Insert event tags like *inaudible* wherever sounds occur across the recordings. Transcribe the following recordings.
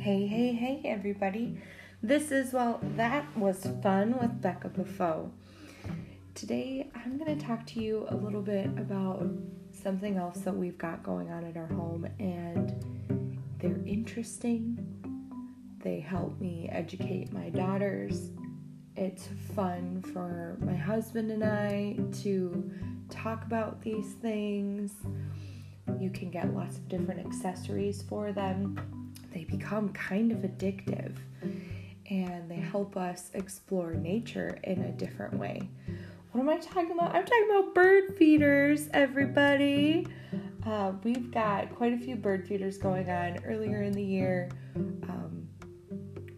Hey, hey, hey, everybody. This is, well, that was fun with Becca Buffo. Today, I'm going to talk to you a little bit about something else that we've got going on at our home, and they're interesting. They help me educate my daughters. It's fun for my husband and I to talk about these things. You can get lots of different accessories for them. They become kind of addictive and they help us explore nature in a different way. What am I talking about? I'm talking about bird feeders, everybody. Uh, we've got quite a few bird feeders going on. Earlier in the year, um,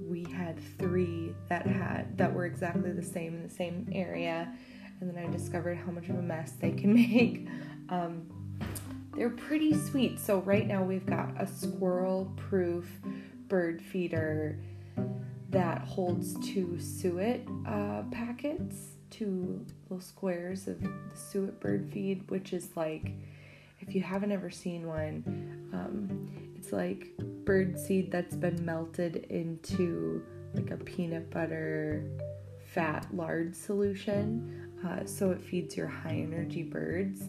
we had three that had that were exactly the same in the same area, and then I discovered how much of a mess they can *laughs* make. Um, they're pretty sweet. So right now we've got a squirrel-proof bird feeder that holds two suet uh, packets, two little squares of the suet bird feed, which is like, if you haven't ever seen one, um, it's like bird seed that's been melted into like a peanut butter fat lard solution. Uh, so it feeds your high energy birds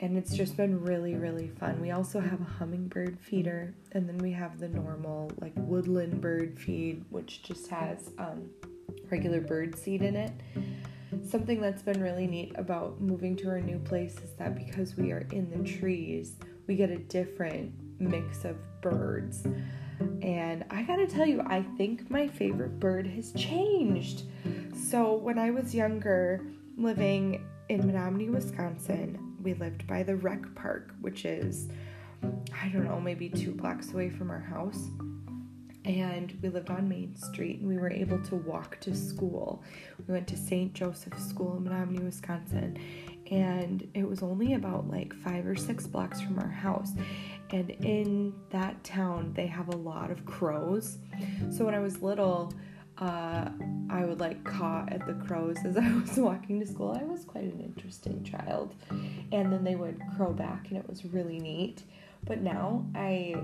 and it's just been really really fun. We also have a hummingbird feeder and then we have the normal like woodland bird feed which just has um, regular bird seed in it. Something that's been really neat about moving to our new place is that because we are in the trees we get a different mix of birds. And i gotta tell you i think my favorite bird has changed. So when i was younger living in menominee wisconsin we lived by the rec park, which is, I don't know, maybe two blocks away from our house. And we lived on Main Street and we were able to walk to school. We went to St. Joseph's School in Menominee, Wisconsin. And it was only about like five or six blocks from our house. And in that town, they have a lot of crows. So when I was little, uh, I would like caw at the crows as *laughs* I was walking to school. I was quite an interesting child. And then they would crow back and it was really neat. But now I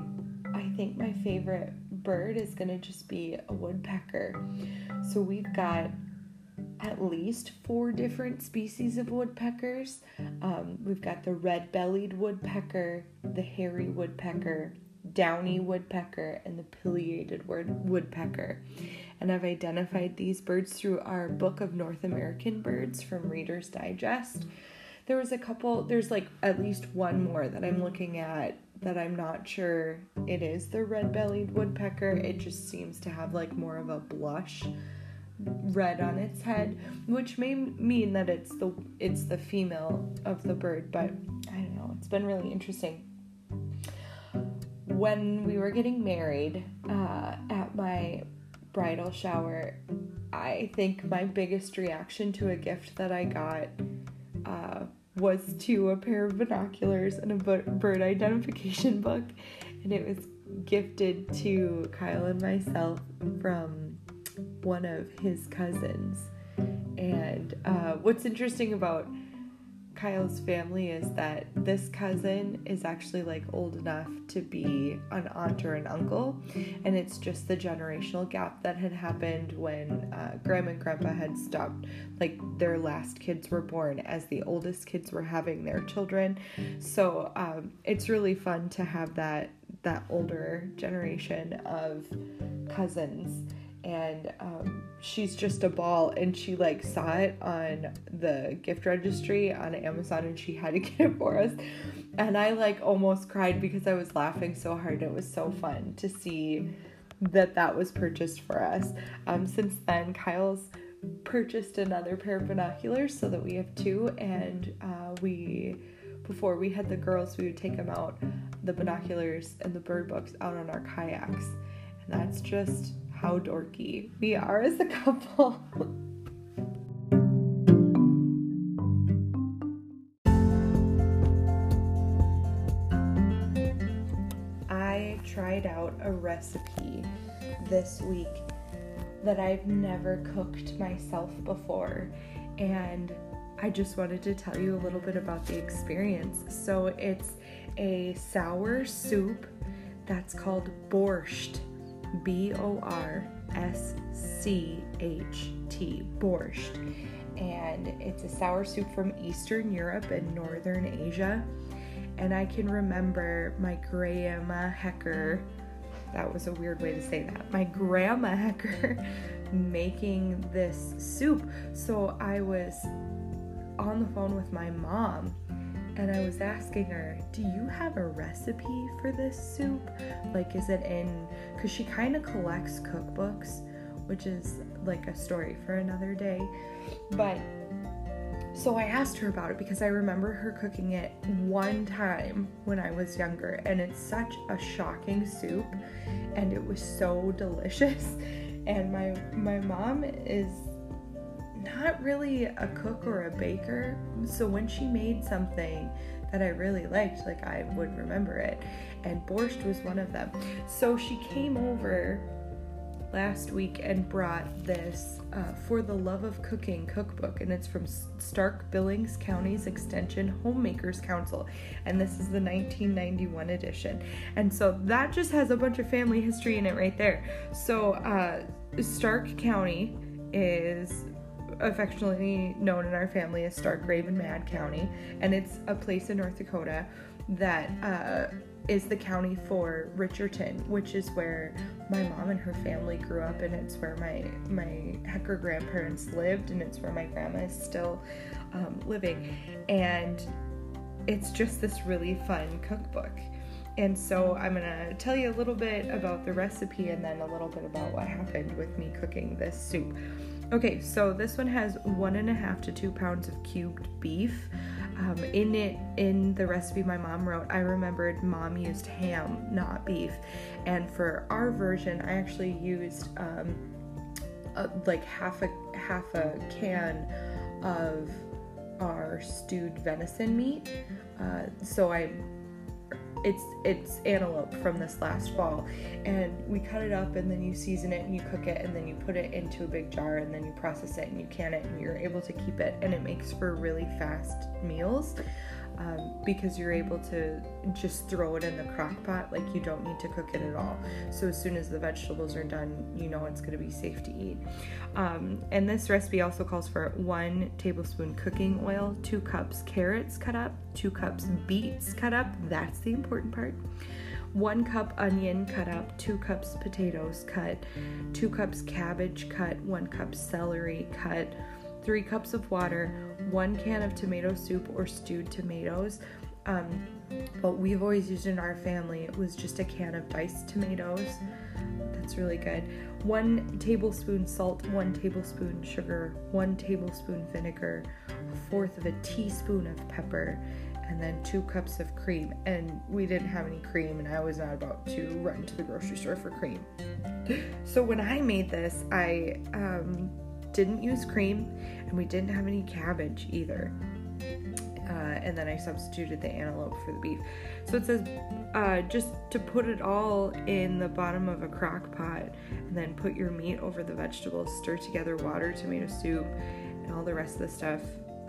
I think my favorite bird is going to just be a woodpecker. So we've got at least four different species of woodpeckers. Um, we've got the red bellied woodpecker, the hairy woodpecker, downy mm. woodpecker, and the mm. pileated woodpecker and I've identified these birds through our book of North American birds from Reader's Digest. There was a couple, there's like at least one more that I'm looking at that I'm not sure it is the red bellied woodpecker. It just seems to have like more of a blush red on its head, which may mean that it's the it's the female of the bird, but I don't know. It's been really interesting. When we were getting married uh, at my bridal shower, I think my biggest reaction to a gift that I got uh, was to a pair of binoculars and a bird identification *laughs* book, and it was gifted to Kyle and myself from one of his cousins. And uh, what's interesting about Kyle's family is that this cousin is actually like old enough to be an aunt or an uncle, and it's just the generational gap that had happened when uh, grandma and grandpa had stopped, like their last kids were born as the oldest kids were having their children. So um, it's really fun to have that that older generation of cousins and um, she's just a ball and she like saw it on the gift registry on amazon and she had to *laughs* get it for us. And i like almost cried because i was laughing so hard it was so fun to see that that was purchased for us. Um, since then kyle's purchased another pair of binoculars so that we have two. And uh, we before we had the girls we would take them out the binoculars and the bird books out on our kayaks. And that's just how dorky we are as a couple. I tried out a recipe this week that I've never cooked myself before, and I just wanted to tell you a little bit about the experience. So, it's a sour soup that's called borscht B O R S C H T, borscht. And it's a sour soup from Eastern Europe and Northern Asia. And I can remember my grandma Hecker, that was a weird way to say that, my grandma Hecker *laughs* making this soup. So I was on the phone with my mom and I was asking her, Do you have a recipe for this soup? Like, is it in, because she kind of collects cookbooks, which is like a story for another day. But so I asked her about it because I remember her cooking it one time when I was younger, and it's such a shocking soup, and it was so delicious. *laughs* And my my mom is not really a cook or a baker, so when she made something that I really liked, like I would remember it, and borscht was one of them. So she came over last week and brought this uh, For the Love of Cooking cookbook, and it's from Stark Billings County's Extension Homemakers Council, and this is the 1991 edition. And so that just has a bunch of family history in it right there. So, uh, Stark County is affectionately known in our family as Stark Raven Mad County, and it's a place in North Dakota that uh, is the county for Richardton, which is where my mom and her family grew up, and it's where my my Hecker grandparents lived, and it's where my grandma is still um, living, and it's just this really fun cookbook. And so I'm gonna tell you a little bit about the recipe and then a little bit about what happened with me cooking this soup. Okay, so this one has one and a half to two pounds of cubed beef. Um, in it, in the recipe my mom wrote, I remembered mom used ham, not beef. And for our version, I actually used um, a, like half a half a can of our stewed venison meat. Uh, so I it's it's antelope from this last fall. And we cut it up and then you season it and you cook it and then you put it into a big jar and then you process it and you can it and you're able to keep it. And it makes for really fast meals um, because you're able to just throw it in the crock pot like you don't need to cook it at all. So as soon as the vegetables are done you know it's going to be safe to eat. Um, and this recipe also calls for one tablespoon cooking oil two cups carrots cut up two cups beets cut up that's the important part one cup onion cut up, two cups potatoes cut, two cups cabbage cut, one cup celery cut, 3 cups of water, 1 can of tomato soup or stewed tomatoes. Um, what we've always used in our family was just a can of diced tomatoes. That's really good. 1 tablespoon salt, 1 tablespoon sugar, 1 tablespoon vinegar, a fourth of a teaspoon of pepper, and then 2 cups of cream. And we didn't have any cream, and I was not about to run to the grocery store for cream. *laughs* so when I made this, I um, didn't use cream and we didn't have any cabbage either. Uh, and then I substituted the antelope for the beef. So it says uh, just to put it all in the bottom of a crock pot and then put your meat over the vegetables, stir together water, tomato soup, and all the rest of the stuff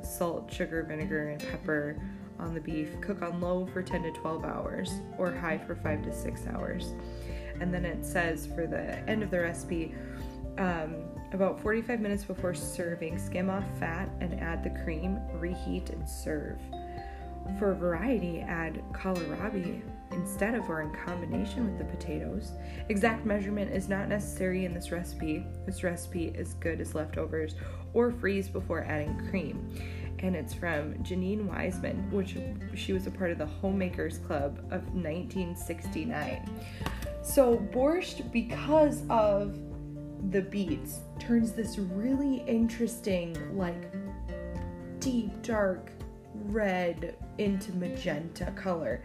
salt, sugar, vinegar, and pepper on the beef. Cook on low for 10 to 12 hours or high for 5 to 6 hours. And then it says for the end of the recipe, um, about 45 minutes before serving, skim off fat and add the cream, reheat, and serve. For variety, add kohlrabi instead of or in combination with the potatoes. Exact measurement is not necessary in this recipe. This recipe is good as leftovers or freeze before adding cream. And it's from Janine Wiseman, which she was a part of the Homemakers Club of 1969. So, borscht, because of the beets turns this really interesting, like deep, dark red into magenta color.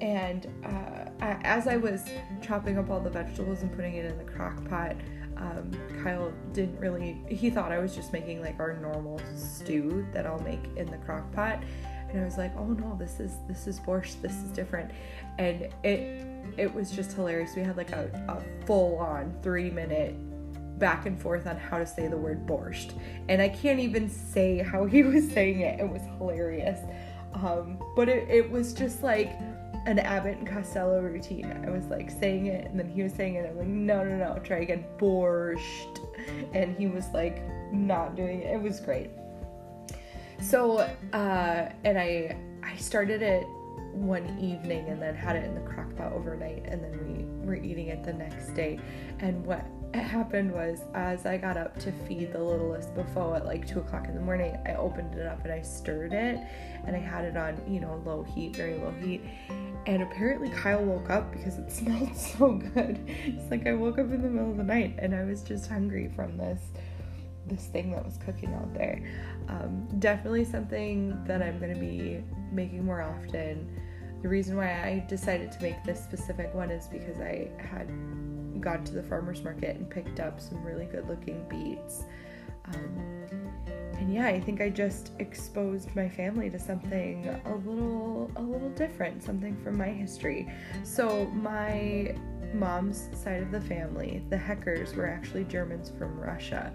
And uh, as I was chopping up all the vegetables and putting it in the crock pot, um, Kyle didn't really, he thought I was just making like our normal stew that I'll make in the crock pot. And I was like, oh no, this is, this is borscht, this is different. And it, it was just hilarious. We had like a, a full on three minute back and forth on how to say the word borscht. And I can't even say how he was saying it. It was hilarious. Um, but it, it was just like an Abbott and Costello routine. I was like saying it, and then he was saying it. I'm like, no, no, no, try again, borscht. And he was like, not doing it. It was great. So, uh, and I I started it one evening and then had it in the crock pot overnight, and then we were eating it the next day. And what happened was, as I got up to feed the littlest buffo at like two o'clock in the morning, I opened it up and I stirred it, and I had it on you know low heat, very low heat. And apparently Kyle woke up because it *laughs* smelled so good. It's like I woke up in the middle of the night and I was just hungry from this this thing that was cooking out there. Um, definitely something that I'm going to be making more often. The reason why I decided to make this specific one is because I had gone to the farmer's market and picked up some really good looking beets. Um, and yeah, I think I just exposed my family to something a little a little different, something from my history. So my mom's side of the family, the Heckers were actually Germans from Russia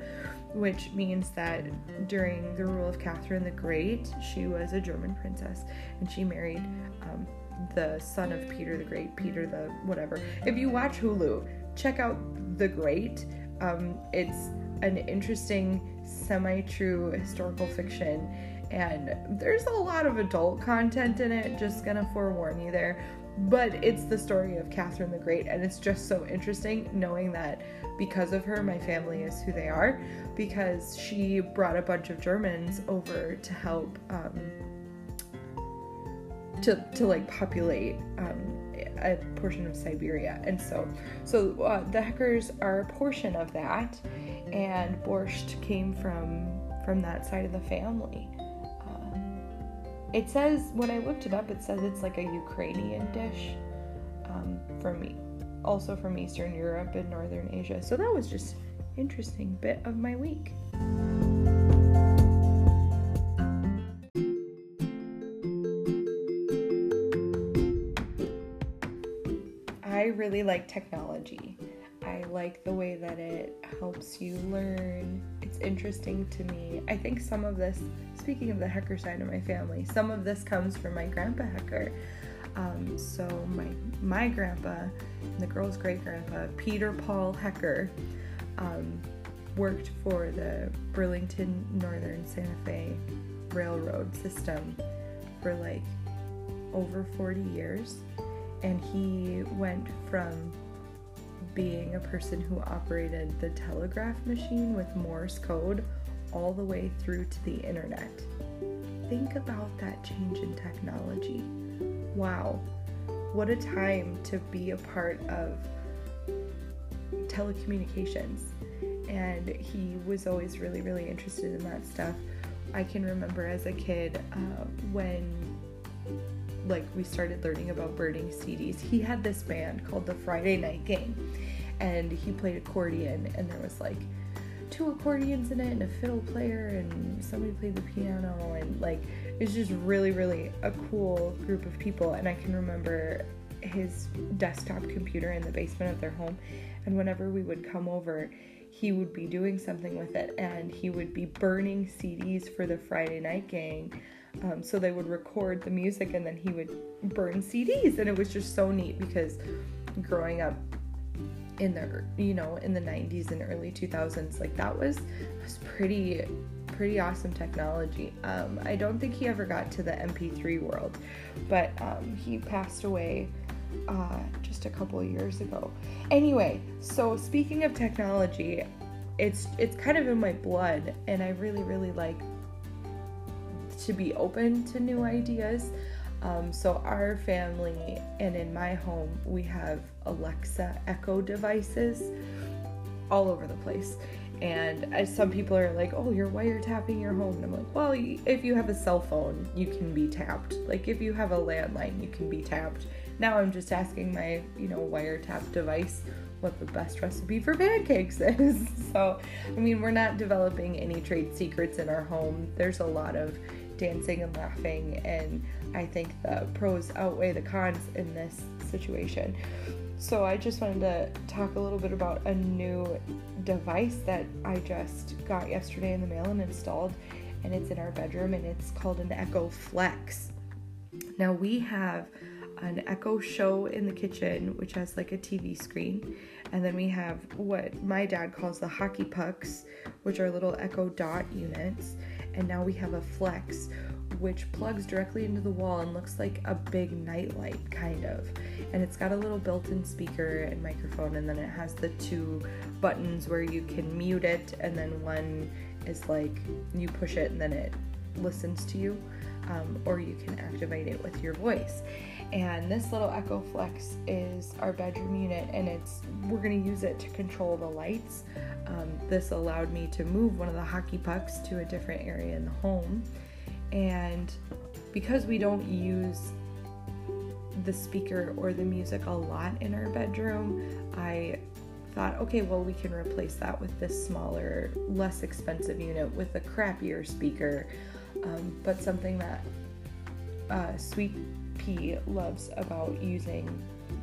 which means that during the rule of Catherine the Great, she was a German princess and she married um, the son of Peter the Great, Peter the whatever. If you watch Hulu, check out The Great. Um, it's an interesting, semi true historical fiction, and there's a lot of adult content in it, just gonna forewarn you there. But it's the story of Catherine the Great, and it's just so interesting knowing that because of her, my family is who they are because she brought a bunch of Germans over to help um, to to like populate um, a portion of Siberia, and so so uh, the Heckers are a portion of that, and borscht came from from that side of the family. Uh, it says when I looked it up, it says it's like a Ukrainian dish um, from also from Eastern Europe and Northern Asia. So that was just interesting bit of my week. Really like technology. I like the way that it helps you learn. It's interesting to me. I think some of this, speaking of the Hecker side of my family, some of this comes from my grandpa Hecker. Um, so my my grandpa, the girl's great grandpa, Peter Paul Hecker, um, worked for the Burlington Northern Santa Fe Railroad system for like over 40 years. And he went from being a person who operated the telegraph machine with Morse code all the way through to the internet. Think about that change in technology. Wow, what a time to be a part of telecommunications and he was always really really interested in that stuff i can remember as a kid uh, when like we started learning about burning cds he had this band called the friday night gang and he played accordion and there was like two accordions in it and a fiddle player and somebody played the piano and like it was just really really a cool group of people and i can remember his desktop computer in the basement of their home and whenever we would come over, he would be doing something with it and he would be burning CDs for the Friday Night Gang. Um, so they would record the music and then he would burn CDs. And it was just so neat because growing up in the you know in the 90s and early 2000s like that was was pretty pretty awesome technology um, i don't think he ever got to the mp3 world but um, he passed away uh, just a couple years ago. Anyway, so speaking of technology, it's it's kind of in my blood, and I really really like to be open to new ideas. Um, so our family and in my home we have Alexa Echo devices all over the place. And some people are like, oh, you're wiretapping your home. And I'm like, well, if you have a cell phone, you can be tapped. Like if you have a landline, you can be tapped. Now I'm just asking my, you know, wiretap device what the best recipe for pancakes *laughs* is. so, I mean, we're not developing any trade secrets in our home. There's a lot of dancing and laughing, and I think the pros outweigh the cons in this situation. So, I just wanted to talk a little bit about a new device that I just got yesterday in the mail and installed, and it's in our bedroom, and it's called an Echo Flex. Now, we have an Echo Show in the kitchen, which has like a TV screen. And then we have what my dad calls the hockey pucks, which are little Echo Dot units. And now we have a Flex, which plugs directly into the wall and looks like a big nightlight, kind of. And it's got a little built in speaker and microphone, and then it has the two buttons where you can mute it, and then one is like you push it and then it listens to you, um, or you can activate it with your voice. And this little Echo Flex is our bedroom unit, and it's we're gonna use it to control the lights. Um, this allowed me to move one of the hockey pucks to a different area in the home, and because we don't use the speaker or the music a lot in our bedroom, I thought, okay, well, we can replace that with this smaller, less expensive unit with a crappier speaker, um, but something that uh, Sweet Pea loves about using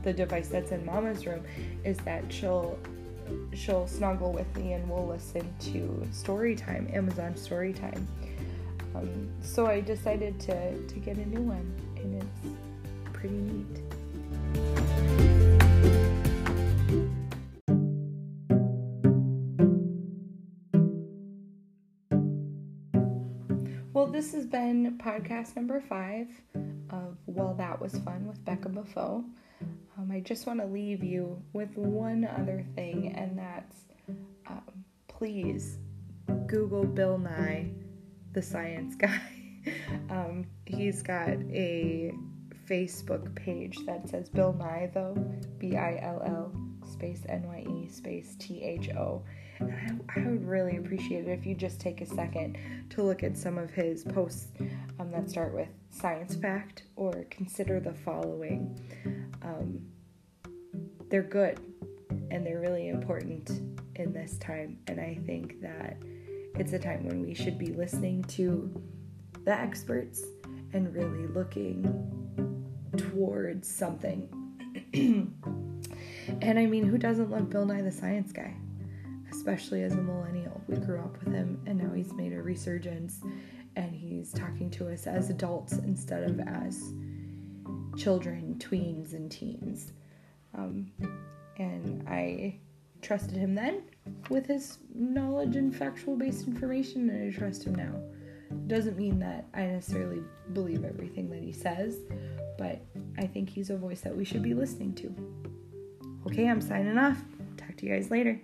the device that's in Mama's room is that she'll she'll snuggle with me and we'll listen to story time, Amazon story time. Um, so I decided to to get a new one, and it's pretty neat. This has been podcast number five of Well, That Was Fun with Becca Buffo. Um, I just want to leave you with one other thing, and that's um, please Google Bill Nye, the science *laughs* guy. um, he's got a Facebook page that says Bill Nye, though, B I L L space N Y E space T H O. And I, I, would really appreciate it if you just take a second to look at some of his posts um, that start with science fact or consider the following. Um, they're good and they're really important in this time, and I think that it's a time when we should be listening to the experts and really looking towards something. *clears throat* and I mean, who doesn't love Bill Nye the Science Guy? Especially as a millennial. We grew up with him, and now he's made a resurgence, and he's talking to us as adults instead of as children, tweens, and teens. Um, and I trusted him then with his knowledge and factual based information, and I trust him now. Doesn't mean that I necessarily believe everything that he says, but I think he's a voice that we should be listening to. Okay, I'm signing off. Talk to you guys later.